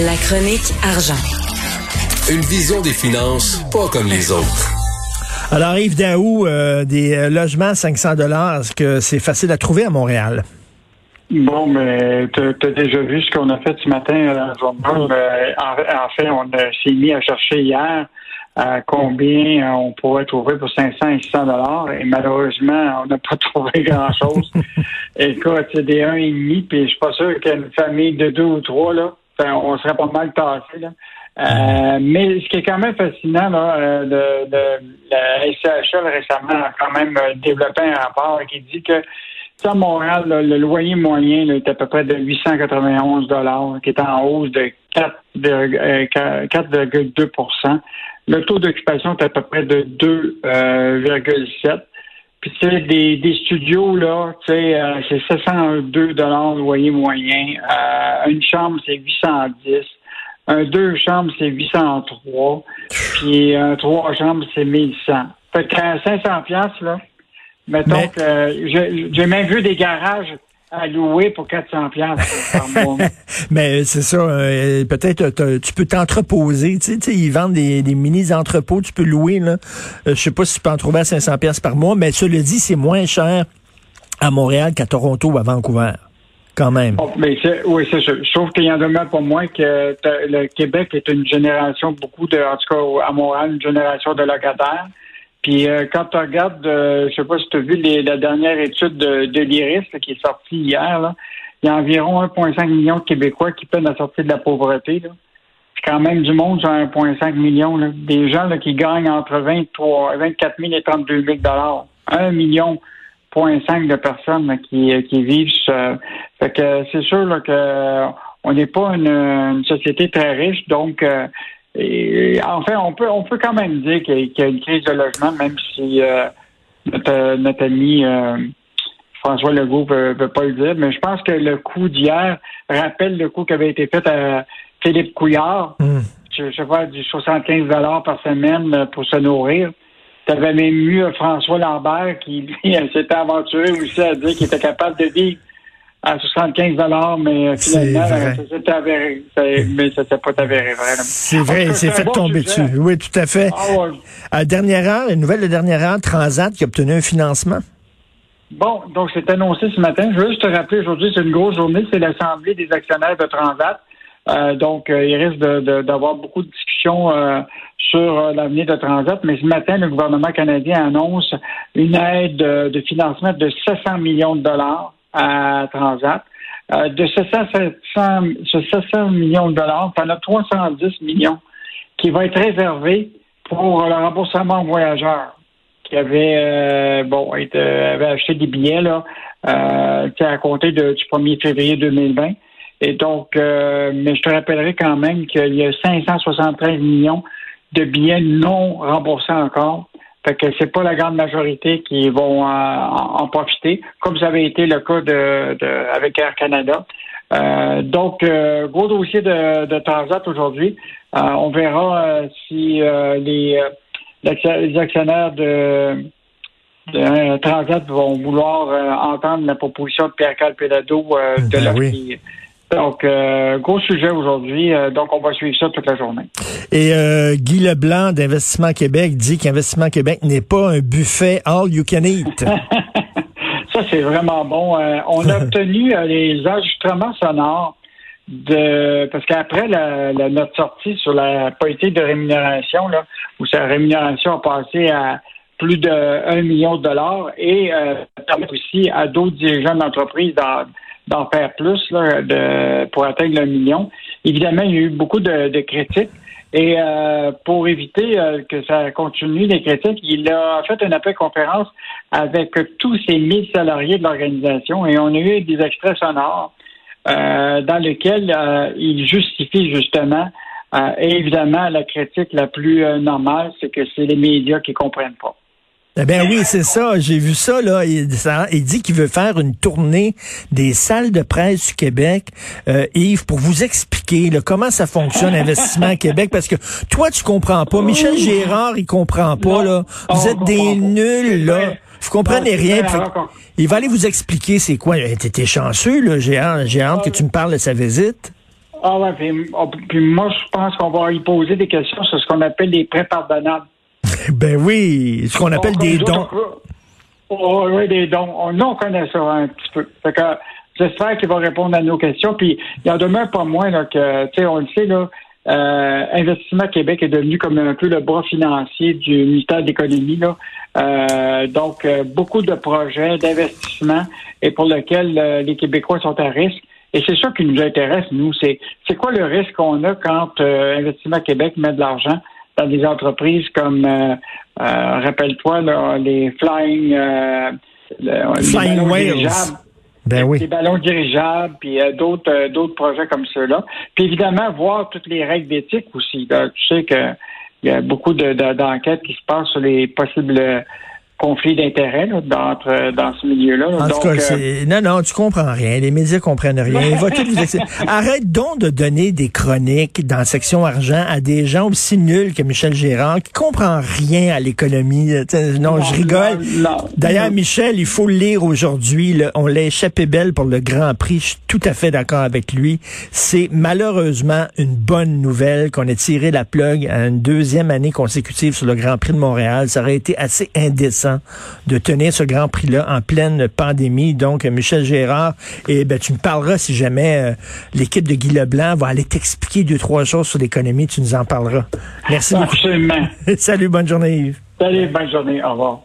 La chronique argent. Une vision des finances pas comme les autres. Alors, Yves Daou, euh, des euh, logements à 500 dollars, est-ce que c'est facile à trouver à Montréal? Bon, mais tu as déjà vu ce qu'on a fait ce matin à la journée. Euh, en, en, fait, on s'est mis à chercher hier à combien on pourrait trouver pour 500 et 600 dollars. Et malheureusement, on n'a pas trouvé grand-chose. Écoute, c'est des 1,5, puis je suis pas sûr qu'une famille de deux ou trois, là, on serait pas mal tassé, là. Euh, mais ce qui est quand même fascinant, là, euh, de, de, la SCHL récemment a quand même développé un rapport qui dit que à Montréal, le loyer moyen là, est à peu près de 891 dollars, qui est en hausse de 4,2% euh, Le taux d'occupation est à peu près de 2,7 Puis c'est des, des studios, là, tu sais, euh, c'est 702 dollars loyer moyen. Euh, une chambre, c'est 810. Un deux chambres, c'est 803. Puis un trois chambres, c'est 1100. Fait qu'à 500 pièces là, Mettons que j'ai même vu des garages à louer pour 400 par mois. Mais c'est ça, euh, peut-être tu peux t'entreposer, tu sais, ils vendent des, mini-entrepôts, tu peux louer, là. Euh, je sais pas si tu peux en trouver à 500 par mois, mais cela dit, c'est moins cher à Montréal qu'à Toronto ou à Vancouver. Quand même. Oh, mais oui, c'est. Je trouve qu'il y en demeure pour moi que le Québec est une génération, beaucoup de, en tout cas à Montréal, une génération de locataires. Puis euh, quand tu regardes, euh, je sais pas si tu as vu la dernière étude de, de l'IRIS qui est sortie hier, là, il y a environ 1,5 million de Québécois qui peinent à sortir de la pauvreté. C'est quand même du monde sur 1,5 million. Là. Des gens là, qui gagnent entre 23, 24 000 et 32 000 dollars. 1 million, de personnes qui, qui vivent. fait que c'est sûr là, que on n'est pas une, société très riche, donc euh, et, enfin, on peut, on peut quand même dire qu'il y, a une crise de logement, même si euh, notre, ami euh, François Legault ne veut, pas le dire. Mais je pense que le coup d'hier rappelle le coup qui avait été fait à Philippe Couillard. Hmm. Je, sais pas, du 75 par semaine pour se nourrir. Tu avais même eu François Lambert qui, s'était aventuré aussi à dire qu'il était capable de vivre à 75 mais euh, finalement, ça s'est avéré, mais ça s'est pas avéré vrai. C'est vrai, il s'est fait tomber dessus. Oui, tout à fait. Ah, À dernière heure, une nouvelle de dernière heure, Transat qui a obtenu un financement. Bon, donc c'est annoncé ce matin. Je veux juste te rappeler, aujourd'hui, c'est une grosse journée, c'est l'Assemblée des actionnaires de Transat. Euh, donc, euh, il risque d'avoir beaucoup de discussions sur l'avenir de Transat. Mais ce matin, le gouvernement canadien annonce une aide de financement de 700 millions de dollars à Transat. Euh, de ce 700, millions de dollars, tu en as 310 millions qui vont être réservés pour le remboursement aux voyageurs qui avaient euh, bon avait acheté des billets là euh, à compter du 1er février 2020. Et donc, euh, mais je te rappellerai quand même qu'il y a 573 millions de billets non remboursés encore fait que c'est pas la grande majorité qui vont en, profiter, comme ça avait été le cas de, avec Air Canada. Euh, donc, euh, gros dossier de, de Transat aujourd'hui. Euh, on verra si les, les, actionnaires de, Transat vont vouloir entendre la proposition de Pierre Calpelado de ben leur donc, euh, gros sujet aujourd'hui. Euh, donc, on va suivre ça toute la journée. Et euh, Guy Leblanc d'Investissement Québec dit qu'Investissement Québec n'est pas un buffet all you can eat. ça, c'est vraiment bon. on a obtenu les ajustements sonores de parce qu'après la, notre sortie sur la politique de rémunération, là, où sa rémunération a passé à plus de 1 million de dollars et permet aussi à d'autres dirigeants d'entreprise d'en faire plus là, de, pour atteindre le million. Évidemment, il y a eu beaucoup de, critiques. Et euh, pour éviter euh, que ça continue les critiques, il a fait une appel conférence avec tous ces 1000 salariés de l'organisation et on a eu des extraits sonores euh, dans lequel euh, il justifie justement, euh, et évidemment, la critique la plus normale, c'est que c'est les médias qui comprennent pas. Eh ben oui, c'est ça. J'ai vu ça, là. Il, ça- il dit qu'il veut faire une tournée des salles de presse du Québec, euh, Yves, pour vous expliquer là, comment ça fonctionne, Investissement à Québec, parce que toi, tu comprends pas. Michel Gérard, il comprend pas, là. Vous êtes des nuls, là. Vous comprenez rien. il va aller vous expliquer c'est quoi. Eh, T'étais chanceux, là. J'ai hâte, que tu me parles de sa visite. Ah ouais, puis, oh, puis moi, je pense qu'on va y poser des questions sur ce qu'on appelle les prêts pardonnables. Ben oui, ce qu'on appelle des dons. oh, oui, des dons. On, nous, on connaît ça un petit peu. Fait que j'espère qu'il va répondre à nos questions. Puis il en demeure pas moins là, que, tu sais, on le sait, là, euh, Investissement Québec est devenu comme un peu le bras financier du ministère de l'Économie. Là. Euh, donc, euh, beaucoup de projets d'investissement et pour lesquels euh, les Québécois sont à risque. Et c'est ça qui nous intéresse, nous. C'est c'est quoi le risque qu'on a quand euh, Investissement Québec met de l'argent dans des entreprises comme, euh, euh, rappelle-toi, là, les Flying, euh, le- les Flying ballons Whales. dirigeables. Ben oui. Des ballons dirigeables, puis euh, d'autres euh, d'autres projets comme ceux-là. Puis évidemment, voir toutes les règles d'éthique aussi. là. Tu sais que il y a beaucoup de- de- d'enquêtes qui se passent sur les possibles conflits d'intérêts dans, euh, dans ce milieu-là. En Donc, tout cas, euh, non, non, tu comprends rien. Les médias comprennent rien. Tout vous. Arrête donc de donner des chroniques dans la section argent à des gens aussi nuls que Michel Gérard qui comprend rien à l'économie. Sais, Non, je rigole. non, non. D'ailleurs, Michel, il faut le lire aujourd'hui. On l'a échappé belle pour le Grand Prix. Je suis tout à fait d'accord avec lui. C'est malheureusement une bonne nouvelle qu'on ait tiré la plug à une deuxième année consécutive sur le Grand Prix de Montréal. Ça aurait été assez indécent de tenir ce Grand Prix-là en pleine pandémie. Donc, Michel Gérard, et ben, tu me parleras si jamais euh, l'équipe de Guy Leblanc va aller t'expliquer deux, trois choses sur l'économie. Tu nous en parleras. Merci beaucoup. Absolument. Salut, bonne journée Yves. Salut, bonne journée. Au revoir.